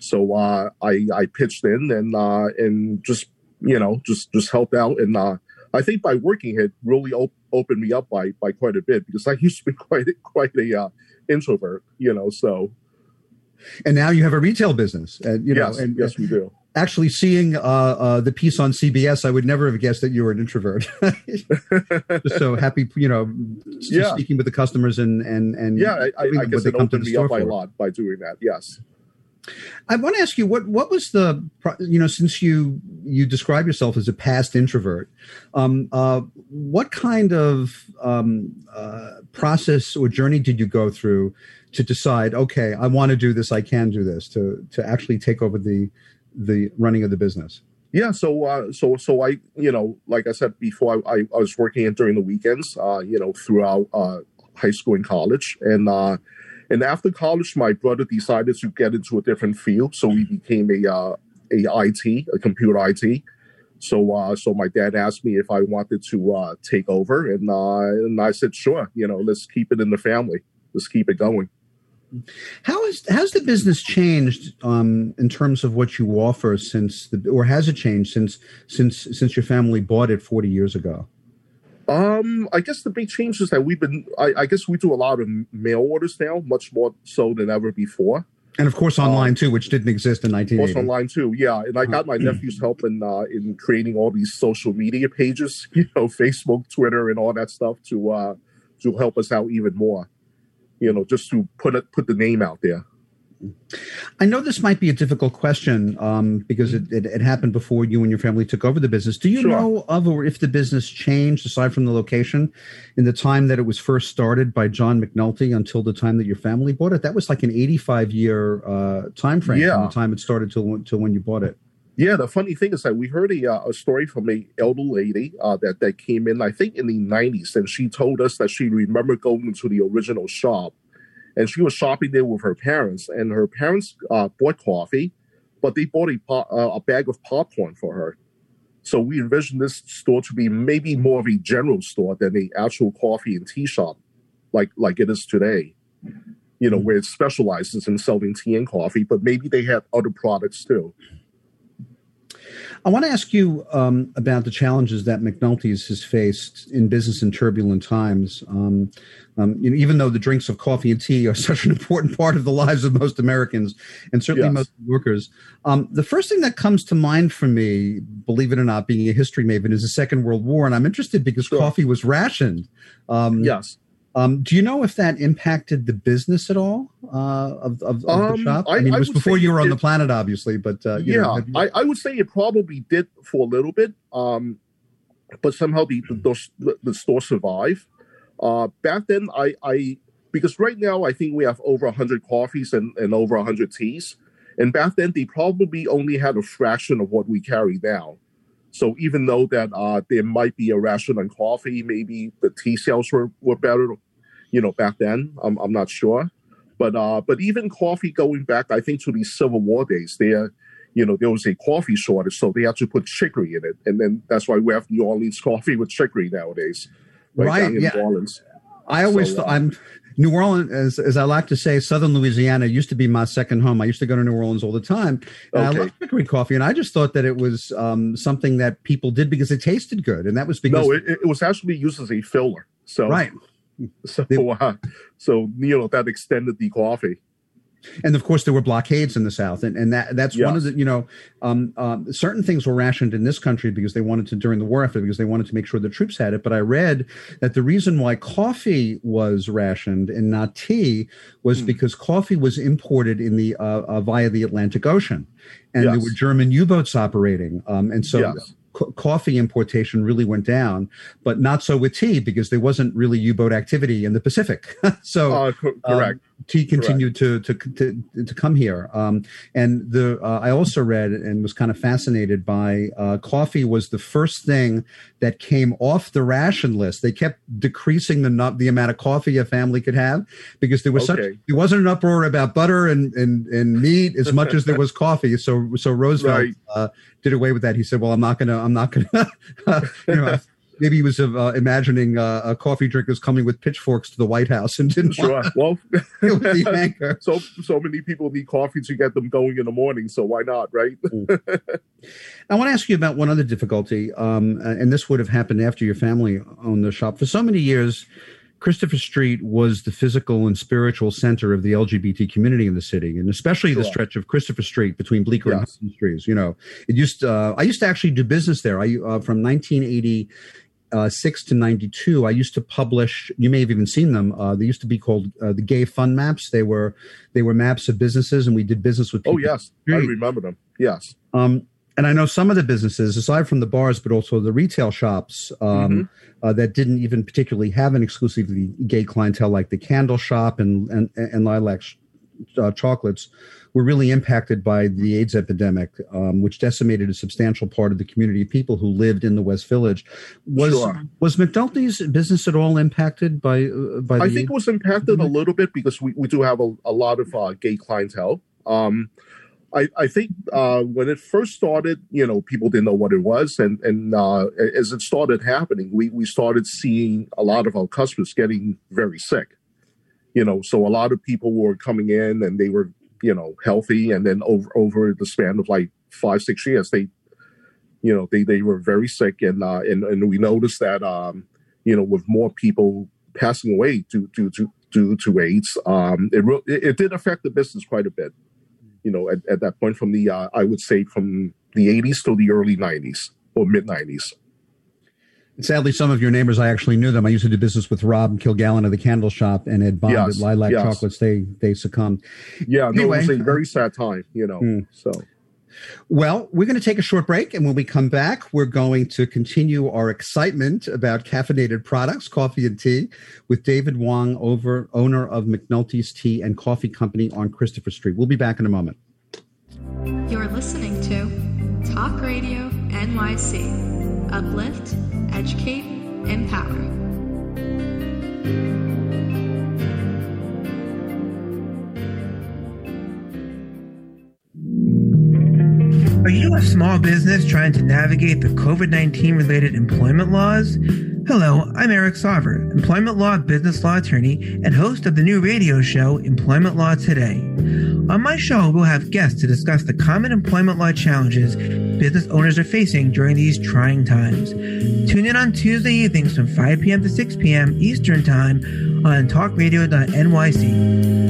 so uh, I I pitched in and uh, and just you know just just helped out. And uh, I think by working it really op- opened me up by by quite a bit because I used to be (laughs) quite quite a uh, introvert, you know. So And now you have a retail business. And, you know, yes, and, yes, we do. actually seeing uh, uh, the piece on CBS, I would never have guessed that you were an introvert. (laughs) So happy, you know, Yeah. speaking with the customers and and and Yeah, I, I, I guess what it opened the me store up by a lot by doing that. Yes. I want to ask you what what was the you know since you you describe yourself as a past introvert, um, uh, what kind of um, uh, process or journey did you go through to decide? Okay, I want to do this. I can do this. To to actually take over the the running of the business. Yeah, so uh, so so I you know like I said before I, I, I was working during the weekends uh, you know throughout uh, high school and college and uh, and after college my brother decided to get into a different field so he became a uh, a IT a computer IT so uh, so my dad asked me if I wanted to uh, take over and uh, and I said sure you know let's keep it in the family let's keep it going. How has how's the business changed um, in terms of what you offer since the or has it changed since since since your family bought it forty years ago? Um, I guess the big change is that we've been. I, I guess we do a lot of mail orders now, much more so than ever before. And of course, online too, which didn't exist in nineteen Also eighty. online too, yeah. And I got my nephews helping uh, in creating all these social media pages, (laughs) you know, Facebook, Twitter, and all that stuff to uh, to help us out even more. You know, just to put it put the name out there. I know this might be a difficult question um, because it, it, it happened before you and your family took over the business. Do you Sure. know of or if the business changed aside from the location in the time that it was first started by John McNulty until the time that your family bought it? That was like an eighty-five year uh, time frame yeah. from the time it started till when- till when you bought it. Yeah, the funny thing is that we heard a, uh, a story from a elder lady uh, that that came in, I think, in the '90s, and she told us that she remembered going to the original shop, and she was shopping there with her parents, and her parents uh, bought coffee, but they bought a po- uh, a bag of popcorn for her. So we envisioned this store to be maybe more of a general store than a actual coffee and tea shop, like like it is today. You know, where it specializes in selling tea and coffee, but maybe they had other products too. I want to ask you um, about the challenges that McNulty's has faced in business in turbulent times. Um, um, you know, even though the drinks of coffee and tea are (laughs) such an important part of the lives of most Americans and certainly Yes. most workers, um, the first thing that comes to mind for me, believe it or not, being a history maven, is the Second World War, and I'm interested because Sure. coffee was rationed. Um, Yes. Um, do you know if that impacted the business at all uh, of, of, of the Um, shop? I, I- mean, it was before you were on it- the planet, obviously, but uh, you yeah, know, you- I, I would say it probably did for a little bit, um, but somehow the the, the store survived. Uh, back then, I, I because right now I think we have over hundred coffees and, and over hundred teas, and back then they probably only had a fraction of what we carry now. So even though that uh, there might be a ration on coffee, maybe the tea sales were, were better, you know, back then. I'm, I'm not sure. But uh, but even coffee going back, I think to the Civil War days, there, you know, there was a coffee shortage, so they had to put chicory in it, and then that's why we have New Orleans (laughs) coffee with chicory nowadays, Right, in yeah. New Orleans. I always So, thought uh, I'm New Orleans, as, as I like to say, Southern Louisiana used to be my second home. I used to go to New Orleans all the time. And I Okay. love chicory coffee, and I just thought that it was um, something that people did because it tasted good, and that was because No, it, it was actually used as a filler. So right. (laughs) so uh, so you know that extended the coffee. And of course, there were blockades in the South, and, and that that's one of the you know um, um, certain things were rationed in this country because they wanted to during the war effort because they wanted to make sure the troops had it. But I read that the reason why coffee was rationed and not tea was Hmm. because coffee was imported in the uh, uh, via the Atlantic Ocean, and there were German U-boats operating, um, and so. Yes. co- Coffee importation really went down, but not so with tea because there wasn't really U-boat activity in the Pacific. (laughs) so, Uh, co- correct. Tea continued to, to to to come here. Um, and the uh, I also read and was kind of fascinated by uh, coffee was the first thing that came off the ration list. They kept decreasing the the amount of coffee a family could have because there was such Okay. there wasn't an uproar about butter and and, and meat as much as there was (laughs) coffee. So so Roosevelt Right. uh, did away with that. He said, "Well, I'm not gonna I'm not gonna (laughs) you know." Maybe he was uh, imagining uh, a coffee drinkers coming with pitchforks to the White House and didn't Sure. Well, (laughs) (laughs) so so many people need coffee to get them going in the morning. So why not, right? I want to ask you about one other difficulty, um, and this would have happened after your family owned the shop. For so many years, Christopher Street was the physical and spiritual center of the LGBT community in the city, and especially the stretch of Christopher Street between Bleecker and Yes. Hudson Streets. You know, it used. Uh, I used to actually do business there. I uh, from 1980. Uh, six to ninety two. I used to publish. You may have even seen them. Uh, they used to be called uh, the Gay Fun Maps. They were they were maps of businesses, and we did business with. oh yes, I remember them. Yes. Um, and I know some of the businesses, aside from the bars, but also the retail shops um, uh, that didn't even particularly have an exclusively gay clientele, like the Candle Shop and and, and Lilac uh, Chocolates, were really impacted by the AIDS epidemic, um, which decimated a substantial part of the community of people who lived in the West Village. Was Sure. was McNulty's business at all impacted by uh, by? I think it was impacted a little bit because we, we do have a, a lot of uh, gay clientele. Um, I, I think uh, when it first started, you know, people didn't know what it was, and and uh, as it started happening, we we started seeing a lot of our customers getting very sick. You know, so a lot of people were coming in and they were, you know, healthy, and then over over the span of like five six years, they, you know, they they were very sick, and uh, and and we noticed that, um, you know, with more people passing away due due to due to AIDS, um, it, re- it it did affect the business quite a bit you know, at, at that point from the, uh, I would say from the 80s to the early 90s or mid 90s. Sadly, some of your neighbors, I actually knew them. I used to do business with Rob Kilgallen of the Candle Shop and Ed Bond Yes, at Lilac yes. Chocolates. They they succumbed. Yeah, no, it was a very sad time, you know. Hmm. So, Well, we're going to take a short break, and when we come back, we're going to continue our excitement about caffeinated products, coffee and tea, with David Wong, over owner of McNulty's Tea and Coffee Company on Christopher Street. We'll be back in a moment. You're listening to Talk Radio NYC. Uplift, educate, empower. Are you a small business trying to navigate the COVID 19 related employment laws? Hello, I'm Eric Sauver, employment law business law attorney and host of the new radio show Employment Law Today. On my show, we'll have guests to discuss the common employment law challenges business owners are facing during these trying times. Tune in on Tuesday evenings from 5 p.m. to 6 p.m. Eastern Time on talkradio.nyc.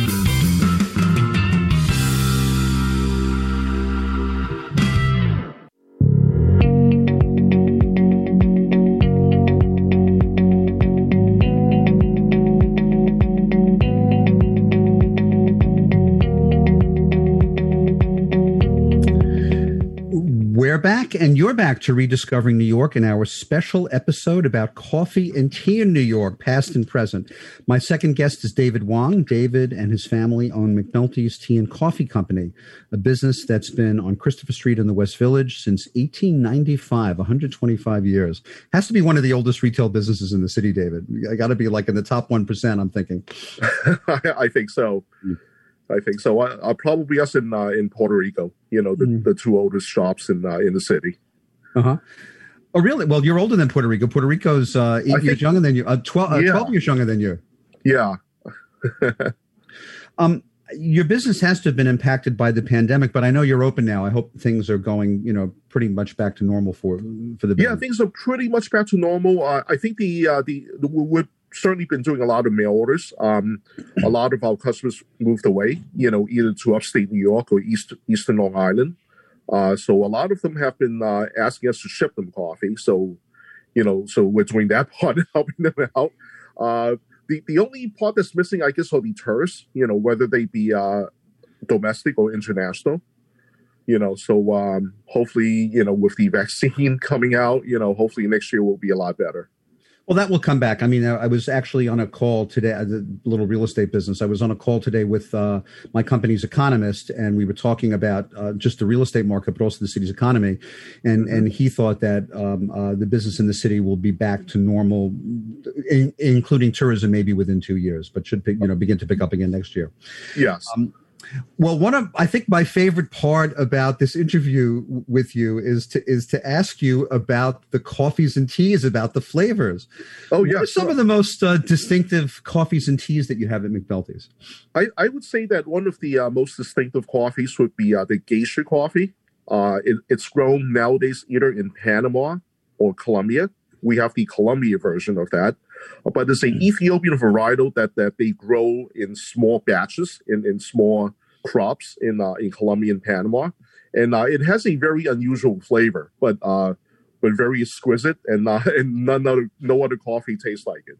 Back, and you're back to Rediscovering New York in our special episode about coffee and tea in New York, past and present. My second guest is David Wong. David and his family own McNulty's Tea and Coffee Company, a business that's been on Christopher Street in the West Village since 1895, 125 years. Has to be one of the oldest retail businesses in the city, David. I got to be like in the top 1%, I'm thinking. (laughs) I think so. Hmm. I think so. I, I'll probably us in uh, in Porto Rico. You know, the, the two oldest shops in uh, in the city. Uh huh. Oh, really? Well, you're older than Porto Rico. Porto Rico's uh, eight I years think- younger than you. Uh, 12, uh, Yeah. 12 years younger than you. Yeah. (laughs) Um, your business has to have been impacted by the pandemic, but I know you're open now. I hope things are going, you know, pretty much back to normal for for the business. Yeah, things are pretty much back to normal. Uh, I think the uh, the, the we've certainly been doing a lot of mail orders. Um, a lot of our customers moved away, you know, either to upstate New York or east Eastern Long Island. Uh, so a lot of them have been uh, asking us to ship them coffee. So, you know, so we're doing that (laughs) part and helping them out. Uh, the the only part that's missing, I guess, are the tourists. You know, whether they be uh, domestic or international you know so um hopefully you know with the (laughs) vaccine coming out you know hopefully next year will be a lot better Well, that will come back. I mean, I I was actually on a call today, uh, the little real estate business. I was on a call today with uh, my company's economist, and we were talking about uh, just the real estate market, but also the city's economy. And and he thought that um, uh, the business in the city will be back to normal, in, including tourism, maybe within two years, but should pick, you know begin to pick up again next year. yes Um, well, one of I think my favorite part about this interview with you is to is to ask you about the coffees and teas, about the flavors. oh yeah, what are some of the most uh, distinctive coffees and teas that you have at McNulty's? I, I would say that one of the uh, most distinctive coffees would be uh, the geisha coffee. Uh, it, it's grown nowadays either in panama or colombia. We have the colombia version of that. But it's an ethiopian varietal that, that they grow in small batches in, in small crops in uh, in colombia and panama and uh, it has a very unusual flavor but uh, but very exquisite and uh, (laughs) and none other no other coffee tastes like it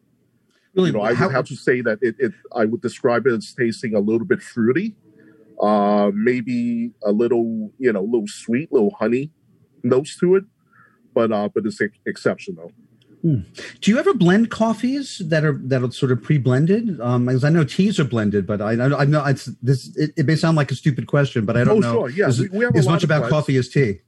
Really, you know, I would have to say that it, it I would describe it as tasting a little bit fruity, uh, maybe a little, you know, little sweet, little honey notes to it, but uh, but it's ex- exceptional. Do you ever blend coffees that are that are sort of pre-blended? Um, because I know teas are blended, but I I, I know it's this. It, it may sound like a stupid question, but I don't Oh, know sure, yeah, as, we- we have as much about blends. coffee as tea.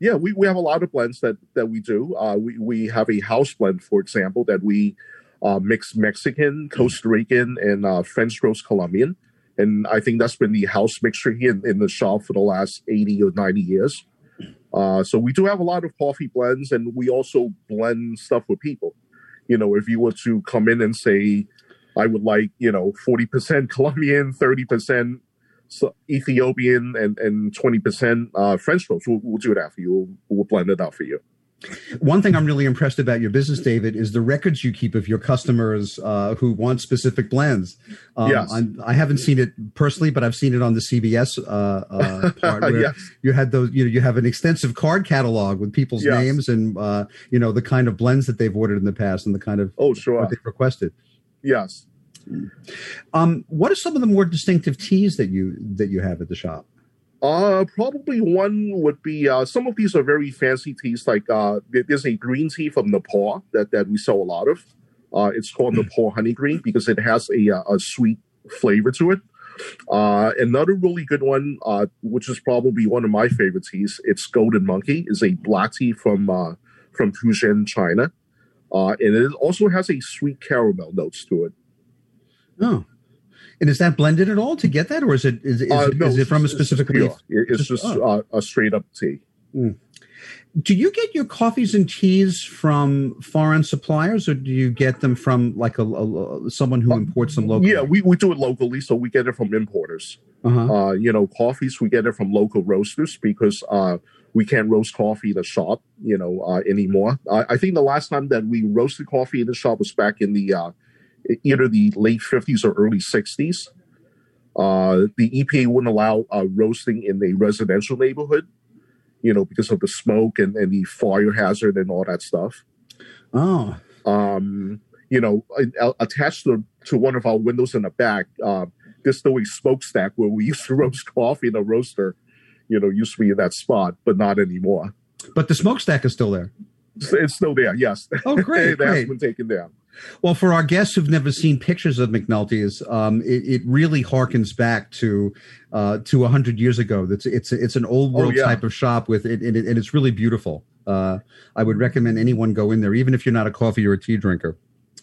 Yeah, we, we have a lot of blends that that we do. Uh, we we have a house blend, for example, that we uh, mix Mexican, Costa Rican, and uh, French roast Colombian, and I think that's been the house mixture here in, in the shop for the last eighty or ninety years. Uh, so we do have a lot of coffee blends, and we also blend stuff with people. You know, if you were to come in and say, I would like, you know, 40% (laughs) Colombian, 30% Ethiopian, and, and 20% uh, French roast, we'll, we'll do that for you. We'll, we'll blend it out for you. One thing I'm really impressed about your business, David, is the records you keep of your customers uh, who want specific blends. Um, Yes. I'm, I haven't seen it personally, but I've seen it on the CBS uh, uh, (laughs) part where Yes. you had those. You know, you have an extensive card catalog with people's Yes. names and uh, you know the kind of blends that they've ordered in the past and the kind of oh sure what they've requested. Yes. Um, what are some of the more distinctive teas that you that you have at the shop? Uh, probably one would be uh, some of these are very fancy teas. Like uh, there's a green tea from Nepal that, that we sell a lot of. Uh, it's called Nepal honey green because it has a, uh, a sweet flavor to it. Uh, another really good one, uh, which is probably one of my favorite teas, it's Golden Monkey, is a black tea from uh, from Fujian, China, uh, and it also has a sweet caramel notes to it. Oh, and is that blended at all to get that, or is it is, is, Uh, no, is it from a specific leaf? It's just oh. uh, a straight up tea. Do you get your coffees and teas from foreign suppliers, or do you get them from like a, a- someone who imports them locally? Yeah, we, we do it locally, so we get it from importers. Uh-huh. Uh, you know, coffees we get it from local roasters because uh, we can't roast coffee in the shop, you know, uh, anymore. I I think the last time that we roasted coffee in the shop was back in the uh, either the late fifties or early sixties. Uh, the EPA wouldn't allow uh, roasting in a residential neighborhood, you know, because of the smoke and, and the fire hazard and all that stuff. Oh, um, you know, attached to, to one of our windows in the back, uh, there's still a smokestack where we (laughs) used to roast coffee in a roaster. You know, used to be in that spot, but not anymore. but the smokestack is still there. It's, still there, yes. Oh, great, (laughs) that has great. been taken down. Well, for our guests who've never seen pictures of McNulty's, um, it, it really harkens back to uh, to hundred years ago. That's it's it's an old Oh, world yeah. type of shop with it, and, it, and it's really beautiful. Uh, I would recommend anyone go in there, even if you're not a coffee or a tea drinker.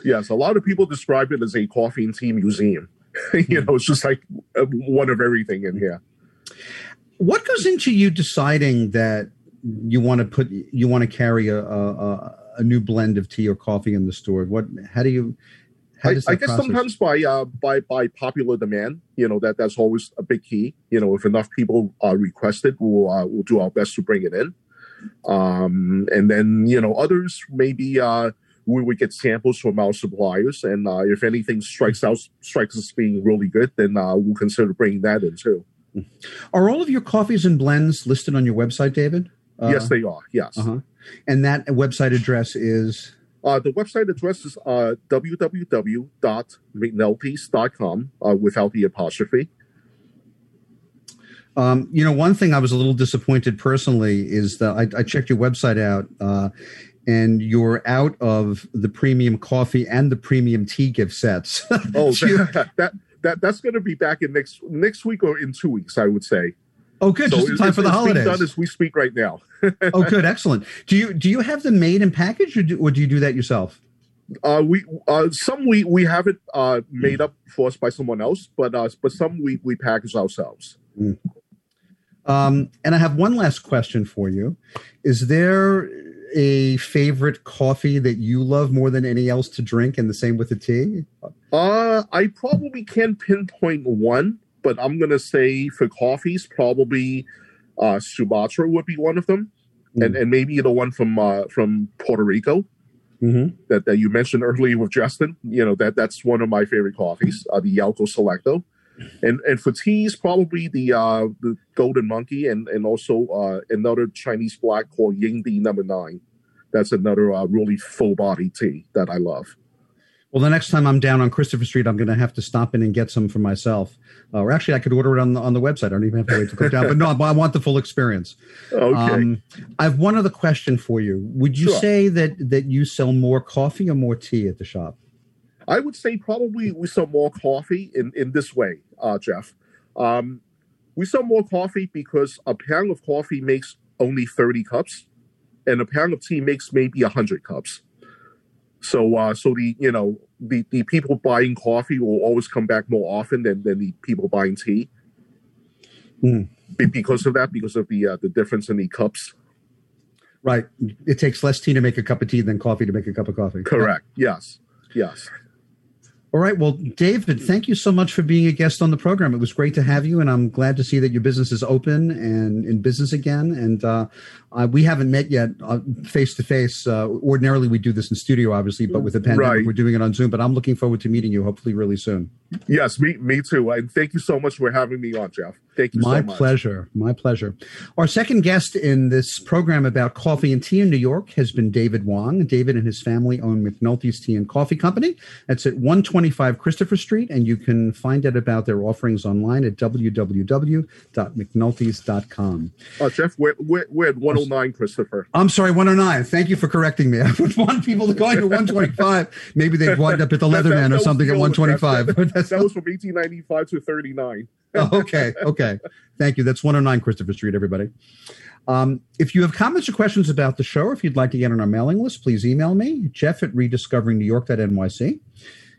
Yes, a lot of people describe it as a coffee and tea museum. (laughs) you know, it's just like one of everything in here. What goes into you deciding that you want to put you want to carry a, a a new blend of tea or coffee in the store? What? How do you? How I, I guess process- sometimes by uh, by by popular demand, you know that that's always a big key. You know, if enough people uh, request it, we'll uh, we'll do our best to bring it in. Um, and then you know others maybe uh, we would get samples from our suppliers, and uh, if anything strikes out strikes us being really good, then uh, we'll consider bringing that in too. Are all of your coffees and blends listed on your website, David? Yes, they are. Yes. Uh-huh. And that website address is Uh, the website address is uh, www.mcnulty's.com uh, without the apostrophe. Um, you know, one thing I was a little disappointed personally is that I, I checked your website out, uh, and you're out of the premium coffee and the premium tea gift sets. (laughs) Oh, that, (laughs) that that that's going to be back in next next week or in two weeks, I would say. Oh, good, just in time for the holidays. Done as we speak right now. oh, (laughs) good, excellent. Do you do you have them made and packaged, or do, or do you do that yourself? Uh, we uh, some we we have it uh, made up for us by someone else, but uh, but some we we package ourselves. Um, and I have one last question for you: Is there a favorite coffee that you love more than any else to drink, and the same with the tea? Uh, I probably can't pinpoint one, but I'm gonna say for coffees, probably uh, Sumatra would be one of them, and and maybe the one from uh, from Puerto Rico Mm-hmm. that, that you mentioned earlier with Justin. You know that that's one of my favorite coffees, uh, the Yauco Selecto, and and for teas, probably the uh, the Golden Monkey, and and also uh, another Chinese black called Yingdi Number Nine. That's another uh, really full body tea that I love. Well, the next time I'm down on Christopher Street, I'm going to have to stop in and get some for myself. Uh, or actually, I could order it on the, on the website. I don't even have to wait to come down. But no, I want the full experience. Okay. I have one other question for you. Would you Sure. say that that you sell more coffee or more tea at the shop? I would say probably we sell more coffee in, in this way, uh, Jeff. Um, we sell more coffee because a pound of coffee makes only 30 cups, and a pound of tea makes maybe 100 cups. So, uh, so the you know the, the people buying coffee will always come back more often than, than the people buying tea. Mm. Be- Because of that, because of the uh, the difference in the cups. Right. It takes less tea to make a cup of tea than coffee to make a cup of coffee. Correct. Yes. Yes. All right. Well, David, thank you so much for being a guest on the program. It was great to have you, and I'm glad to see that your business is open and in business again. And uh, uh, we haven't met yet face to face. Ordinarily, we do this in studio, obviously, but with the pandemic, Right. we're doing it on Zoom. But I'm looking forward to meeting you, hopefully, really soon. Yes. Me me too. And thank you so much for having me on, Jeff. Thank you My so much. pleasure. My pleasure. Our second guest in this program about coffee and tea in New York has been David Wong. David and his family own McNulty's Tea and Coffee Company. That's at 125 Christopher Street, and you can find out about their offerings online at www.mcnultys.com. Uh, Jeff, we're, we're, we're at 109, Christopher. I'm sorry, 109. Thank you for correcting me. (laughs) I would want people to go to 125. Maybe they'd wind up at the (laughs) Leatherman or something at old address. 125. (laughs) That, was from 1895 to 39. Oh, okay. Okay. Thank you. That's 109 Christopher Street, everybody. Um, if you have comments or questions about the show, or if you'd like to get on our mailing list, please email me, jeff at rediscoveringnewyork.nyc.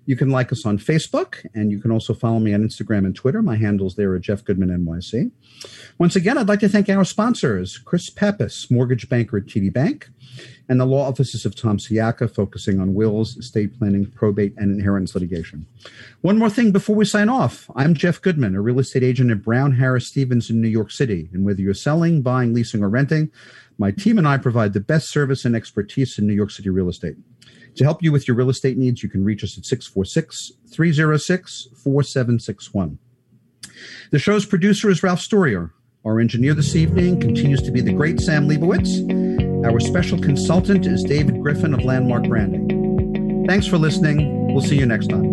You can like us on Facebook, and you can also follow me on Instagram and Twitter. My handles there are Jeff Goodman NYC. Once again, I'd like to thank our sponsors, Chris Pappas, mortgage banker at TD Bank, and the law offices of Tom Siaka, focusing on wills, estate planning, probate, and inheritance litigation. One more thing before we sign off. I'm Jeff Goodman, a real estate agent at Brown Harris Stevens in New York City. And whether you're selling, buying, leasing, or renting, my team and I provide the best service and expertise in New York City real estate. To help you with your real estate needs, you can reach us at 646 306 4761. The show's producer is Ralph Storier. Our engineer this evening continues to be the great Sam Leibowitz. Our special consultant is David Griffin of Landmark Branding. Thanks for listening. We'll see you next time.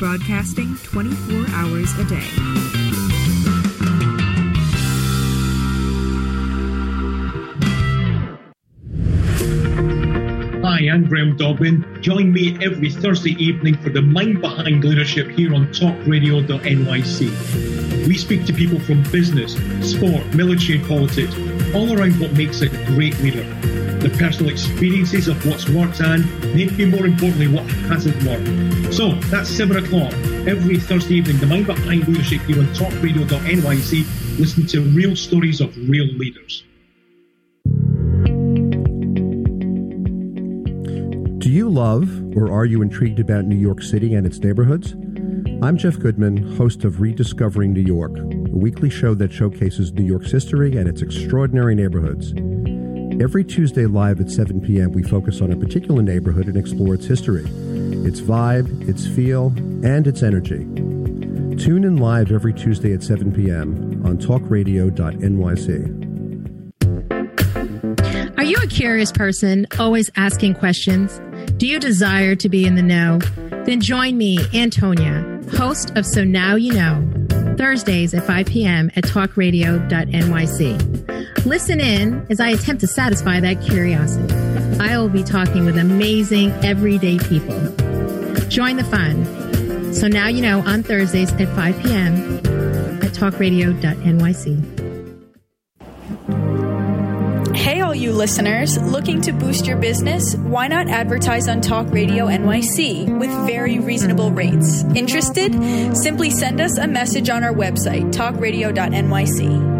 Broadcasting 24 hours a day. Hi, I'm Graham Dobbin. Join me every Thursday evening for the Mind Behind Leadership here on talkradio.nyc. We speak to people from business, sport, military, and politics, all around what makes a great leader. The personal experiences of what's worked and, maybe more importantly, what hasn't worked. So that's 7 o'clock every Thursday evening, the Mind Behind Leadership here on talkradio.nyc. Listen to real stories of real leaders. Do you love or are you intrigued about New York City and its neighborhoods? I'm Jeff Goodman, host of Rediscovering New York, a weekly show that showcases New York's history and its extraordinary neighborhoods. Every Tuesday live at 7 p.m., we focus on a particular neighborhood and explore its history, its vibe, its feel, and its energy. Tune in live every Tuesday at 7 p.m. on talkradio.nyc. Are you a curious person, always asking questions? Do you desire to be in the know? Then join me, Antonia, host of So Now You Know, Thursdays at 5 p.m. at talkradio.nyc. Listen in as I attempt to satisfy that curiosity. I will be talking with amazing, everyday people. Join the fun. So Now You Know on Thursdays at 5 p.m. at talkradio.nyc. Hey, all you listeners, looking to boost your business? Why not advertise on Talk Radio NYC with very reasonable rates? Interested? Simply send us a message on our website, talkradio.nyc.